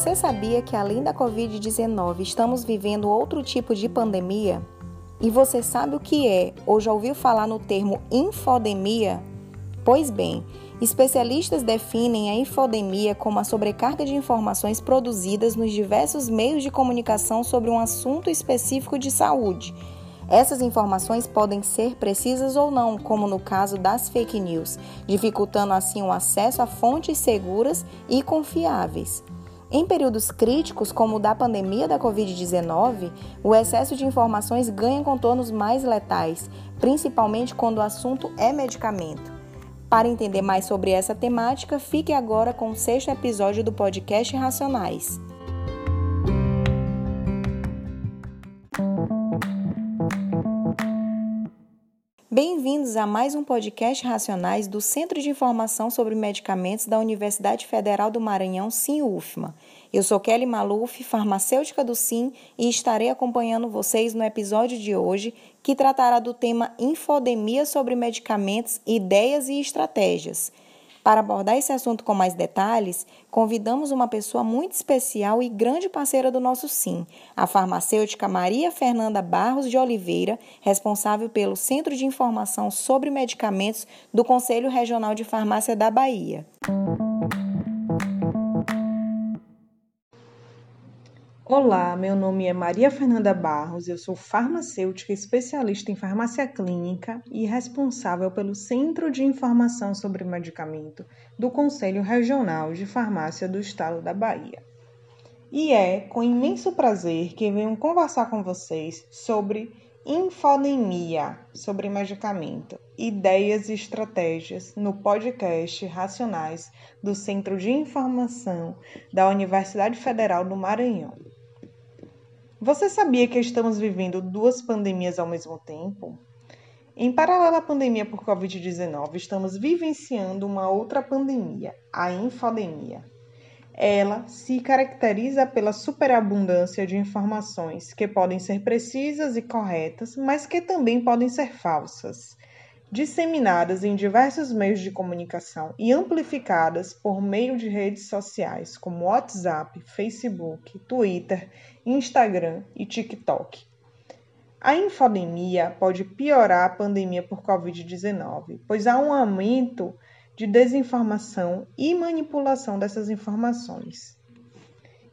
Você sabia que além da Covid-19 estamos vivendo outro tipo de pandemia? E você sabe o que é ou já ouviu falar no termo infodemia? Pois bem, especialistas definem a infodemia como a sobrecarga de informações produzidas nos diversos meios de comunicação sobre um assunto específico de saúde. Essas informações podem ser precisas ou não, como no caso das fake news, dificultando assim o acesso a fontes seguras e confiáveis. Em períodos críticos, como o da pandemia da Covid-19, o excesso de informações ganha contornos mais letais, principalmente quando o assunto é medicamento. Para entender mais sobre essa temática, fique agora com o sexto episódio do podcast Racionais. Bem-vindos a mais um podcast Racionais do Centro de Informação sobre Medicamentos da Universidade Federal do Maranhão, SIM-UFMA. Eu sou Kelly Maluf, farmacêutica do SIM, e estarei acompanhando vocês no episódio de hoje, que tratará do tema Infodemia sobre medicamentos, ideias e estratégias. Para abordar esse assunto com mais detalhes, convidamos uma pessoa muito especial e grande parceira do nosso SIM, a farmacêutica Maria Fernanda Barros de Oliveira, responsável pelo Centro de Informação sobre Medicamentos do Conselho Regional de Farmácia da Bahia. Olá, meu nome é Maria Fernanda Barros, eu sou farmacêutica especialista em farmácia clínica e responsável pelo Centro de Informação sobre Medicamento do Conselho Regional de Farmácia do Estado da Bahia. E é com imenso prazer que venho conversar com vocês sobre infodemia, sobre medicamento, ideias e estratégias no podcast Racionais do Centro de Informação da Universidade Federal do Maranhão. Você sabia que estamos vivendo duas pandemias ao mesmo tempo? Em paralelo à pandemia por Covid-19, estamos vivenciando uma outra pandemia, a infodemia. Ela se caracteriza pela superabundância de informações que podem ser precisas e corretas, mas que também podem ser falsas disseminadas em diversos meios de comunicação e amplificadas por meio de redes sociais como WhatsApp, Facebook, Twitter, Instagram e TikTok. A infodemia pode piorar a pandemia por Covid-19, pois há um aumento de desinformação e manipulação dessas informações.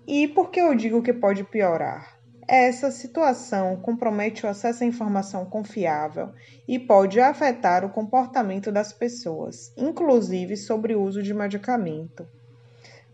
E por que eu digo que pode piorar? Essa situação compromete o acesso à informação confiável e pode afetar o comportamento das pessoas, inclusive sobre o uso de medicamento.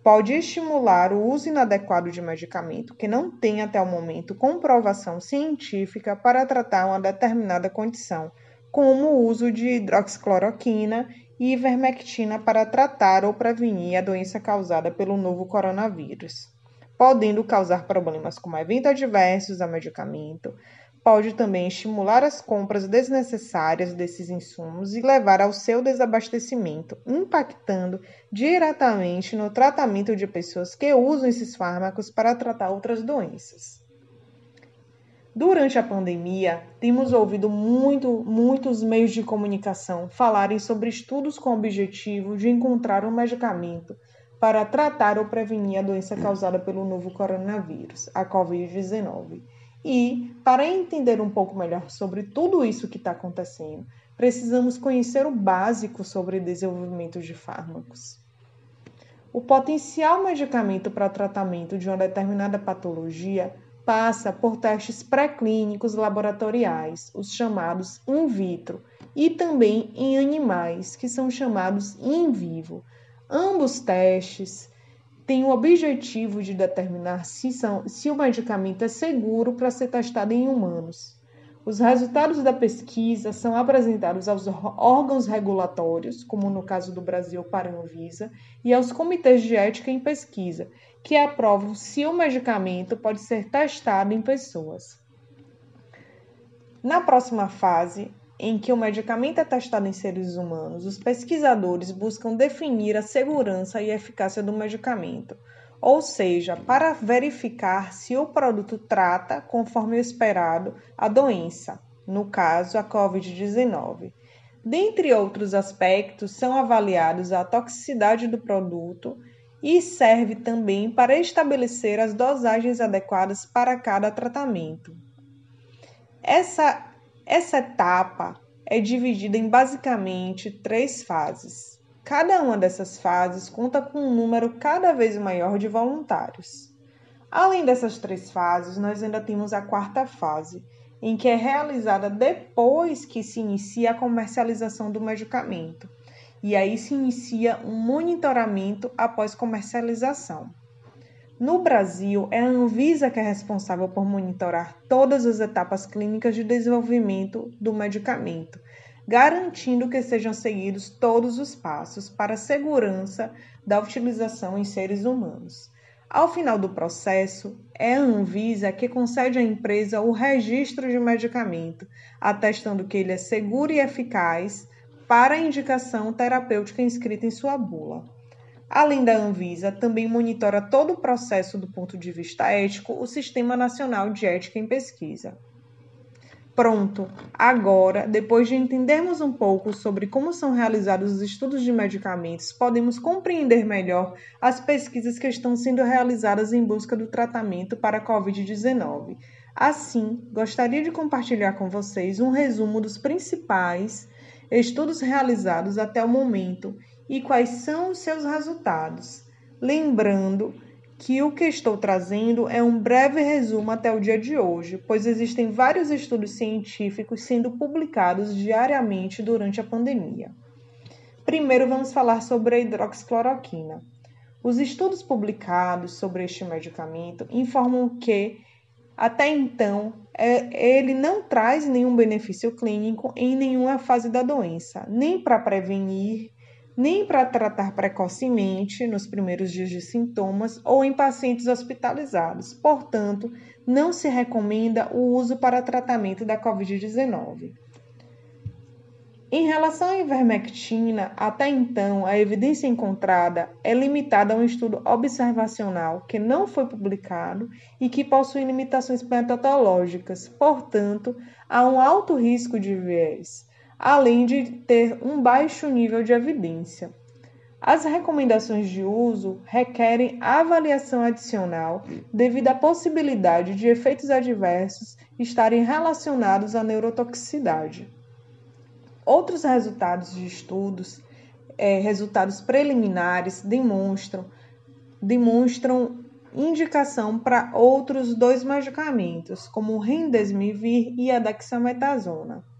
Pode estimular o uso inadequado de medicamento que não tem até o momento comprovação científica para tratar uma determinada condição, como o uso de hidroxicloroquina e ivermectina para tratar ou prevenir a doença causada pelo novo coronavírus podendo causar problemas como eventos adversos a medicamento. Pode também estimular as compras desnecessárias desses insumos e levar ao seu desabastecimento, impactando diretamente no tratamento de pessoas que usam esses fármacos para tratar outras doenças. Durante a pandemia, temos ouvido muito, muitos meios de comunicação falarem sobre estudos com o objetivo de encontrar um medicamento para tratar ou prevenir a doença causada pelo novo coronavírus, a Covid-19. E, para entender um pouco melhor sobre tudo isso que está acontecendo, precisamos conhecer o básico sobre desenvolvimento de fármacos. O potencial medicamento para tratamento de uma determinada patologia passa por testes pré-clínicos laboratoriais, os chamados in vitro, e também em animais, que são chamados in vivo, Ambos testes têm o objetivo de determinar se, são, se o medicamento é seguro para ser testado em humanos. Os resultados da pesquisa são apresentados aos órgãos regulatórios, como no caso do Brasil para a Anvisa, e aos comitês de ética em pesquisa, que aprovam se o medicamento pode ser testado em pessoas. Na próxima fase, em que o medicamento é testado em seres humanos, os pesquisadores buscam definir a segurança e eficácia do medicamento, ou seja, para verificar se o produto trata, conforme o esperado, a doença, no caso a COVID-19. Dentre outros aspectos, são avaliados a toxicidade do produto e serve também para estabelecer as dosagens adequadas para cada tratamento. Essa, essa etapa é dividida em basicamente três fases. Cada uma dessas fases conta com um número cada vez maior de voluntários. Além dessas três fases, nós ainda temos a quarta fase, em que é realizada depois que se inicia a comercialização do medicamento. E aí se inicia um monitoramento após comercialização. No Brasil, é a Anvisa que é responsável por monitorar todas as etapas clínicas de desenvolvimento do medicamento, garantindo que sejam seguidos todos os passos para a segurança da utilização em seres humanos. Ao final do processo, é a Anvisa que concede à empresa o registro de medicamento, atestando que ele é seguro e eficaz para a indicação terapêutica inscrita em sua bula. Além da Anvisa, também monitora todo o processo do ponto de vista ético o Sistema Nacional de Ética em Pesquisa. Pronto, agora, depois de entendermos um pouco sobre como são realizados os estudos de medicamentos, podemos compreender melhor as pesquisas que estão sendo realizadas em busca do tratamento para a Covid-19. Assim, gostaria de compartilhar com vocês um resumo dos principais estudos realizados até o momento e quais são os seus resultados. Lembrando que o que estou trazendo é um breve resumo até o dia de hoje, pois existem vários estudos científicos sendo publicados diariamente durante a pandemia. Primeiro vamos falar sobre a hidroxicloroquina. Os estudos publicados sobre este medicamento informam que, até então, é, ele não traz nenhum benefício clínico em nenhuma fase da doença, nem para prevenir nem para tratar precocemente nos primeiros dias de sintomas ou em pacientes hospitalizados. Portanto, não se recomenda o uso para tratamento da COVID-19. Em relação à ivermectina, até então a evidência encontrada é limitada a um estudo observacional que não foi publicado e que possui limitações metodológicas, portanto, há um alto risco de viés além de ter um baixo nível de evidência. As recomendações de uso requerem avaliação adicional devido à possibilidade de efeitos adversos estarem relacionados à neurotoxicidade. Outros resultados de estudos, é, resultados preliminares, demonstram, demonstram indicação para outros dois medicamentos, como o Remdesivir e a dexametasona.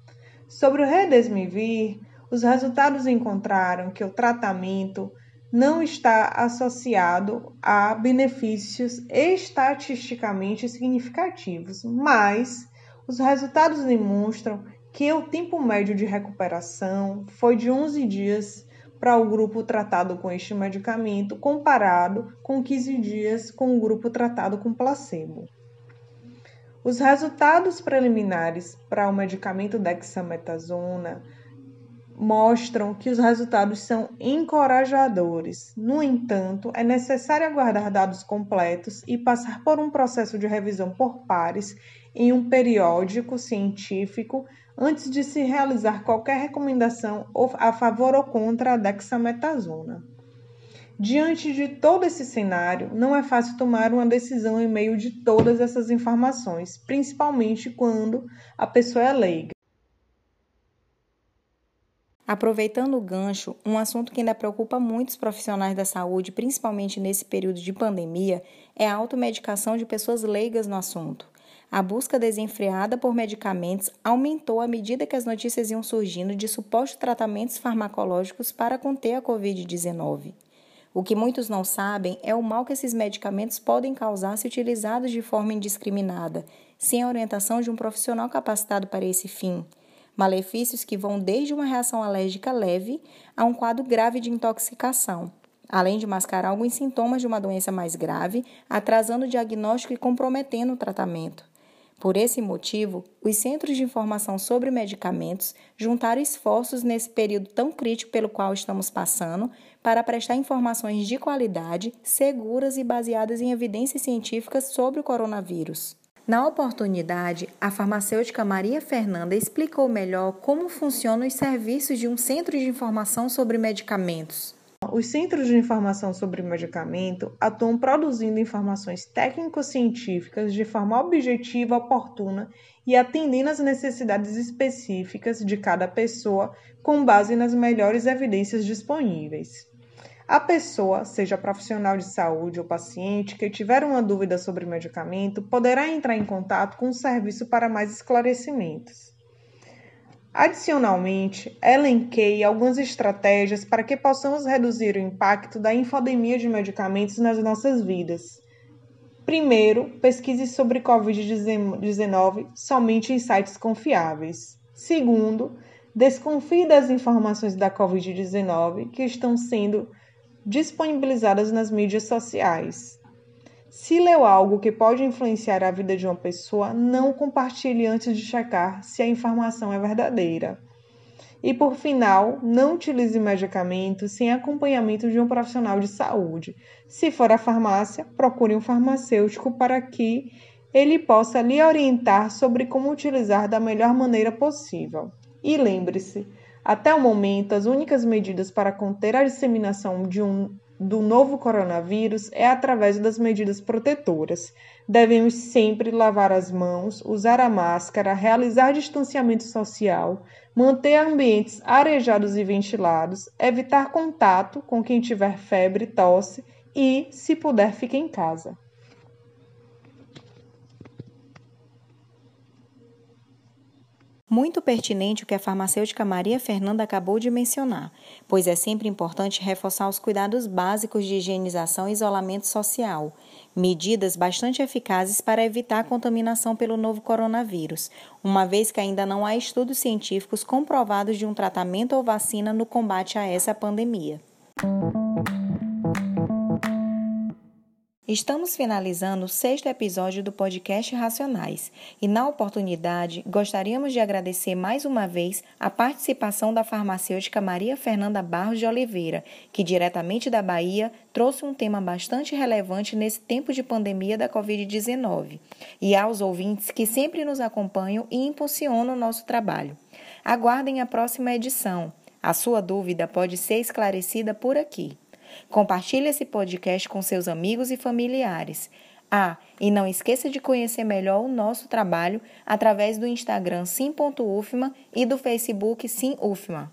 Sobre o redesmivir, os resultados encontraram que o tratamento não está associado a benefícios estatisticamente significativos, mas os resultados demonstram que o tempo médio de recuperação foi de 11 dias para o grupo tratado com este medicamento, comparado com 15 dias com o grupo tratado com placebo. Os resultados preliminares para o medicamento dexametasona mostram que os resultados são encorajadores. No entanto, é necessário aguardar dados completos e passar por um processo de revisão por pares em um periódico científico antes de se realizar qualquer recomendação a favor ou contra a dexametasona. Diante de todo esse cenário, não é fácil tomar uma decisão em meio de todas essas informações, principalmente quando a pessoa é leiga. Aproveitando o gancho, um assunto que ainda preocupa muitos profissionais da saúde, principalmente nesse período de pandemia, é a automedicação de pessoas leigas no assunto. A busca desenfreada por medicamentos aumentou à medida que as notícias iam surgindo de supostos tratamentos farmacológicos para conter a Covid-19. O que muitos não sabem é o mal que esses medicamentos podem causar se utilizados de forma indiscriminada, sem a orientação de um profissional capacitado para esse fim. Malefícios que vão desde uma reação alérgica leve a um quadro grave de intoxicação, além de mascarar alguns sintomas de uma doença mais grave, atrasando o diagnóstico e comprometendo o tratamento. Por esse motivo, os Centros de Informação sobre Medicamentos juntaram esforços nesse período tão crítico pelo qual estamos passando para prestar informações de qualidade, seguras e baseadas em evidências científicas sobre o coronavírus. Na oportunidade, a farmacêutica Maria Fernanda explicou melhor como funcionam os serviços de um centro de informação sobre medicamentos. Os centros de informação sobre medicamento atuam produzindo informações técnico-científicas de forma objetiva, oportuna e atendendo às necessidades específicas de cada pessoa com base nas melhores evidências disponíveis. A pessoa, seja profissional de saúde ou paciente, que tiver uma dúvida sobre medicamento, poderá entrar em contato com o serviço para mais esclarecimentos. Adicionalmente, elenquei algumas estratégias para que possamos reduzir o impacto da infodemia de medicamentos nas nossas vidas. Primeiro, pesquise sobre Covid-19 somente em sites confiáveis. Segundo, desconfie das informações da Covid-19 que estão sendo disponibilizadas nas mídias sociais. Se leu algo que pode influenciar a vida de uma pessoa, não compartilhe antes de checar se a informação é verdadeira. E por final, não utilize medicamentos sem acompanhamento de um profissional de saúde. Se for à farmácia, procure um farmacêutico para que ele possa lhe orientar sobre como utilizar da melhor maneira possível. E lembre-se, até o momento, as únicas medidas para conter a disseminação de um do novo coronavírus é através das medidas protetoras. Devemos sempre lavar as mãos, usar a máscara, realizar distanciamento social, manter ambientes arejados e ventilados, evitar contato com quem tiver febre, tosse e, se puder, fique em casa. Muito pertinente o que a farmacêutica Maria Fernanda acabou de mencionar, pois é sempre importante reforçar os cuidados básicos de higienização e isolamento social, medidas bastante eficazes para evitar a contaminação pelo novo coronavírus, uma vez que ainda não há estudos científicos comprovados de um tratamento ou vacina no combate a essa pandemia. Estamos finalizando o sexto episódio do podcast Racionais e, na oportunidade, gostaríamos de agradecer mais uma vez a participação da farmacêutica Maria Fernanda Barros de Oliveira, que, diretamente da Bahia, trouxe um tema bastante relevante nesse tempo de pandemia da Covid-19, e aos ouvintes que sempre nos acompanham e impulsionam o nosso trabalho. Aguardem a próxima edição. A sua dúvida pode ser esclarecida por aqui. Compartilhe esse podcast com seus amigos e familiares. Ah, e não esqueça de conhecer melhor o nosso trabalho através do Instagram sim.ufma e do Facebook simufma.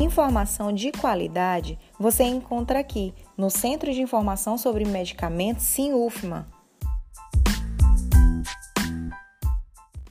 Informação de qualidade você encontra aqui no Centro de Informação sobre Medicamentos Sim UFMA.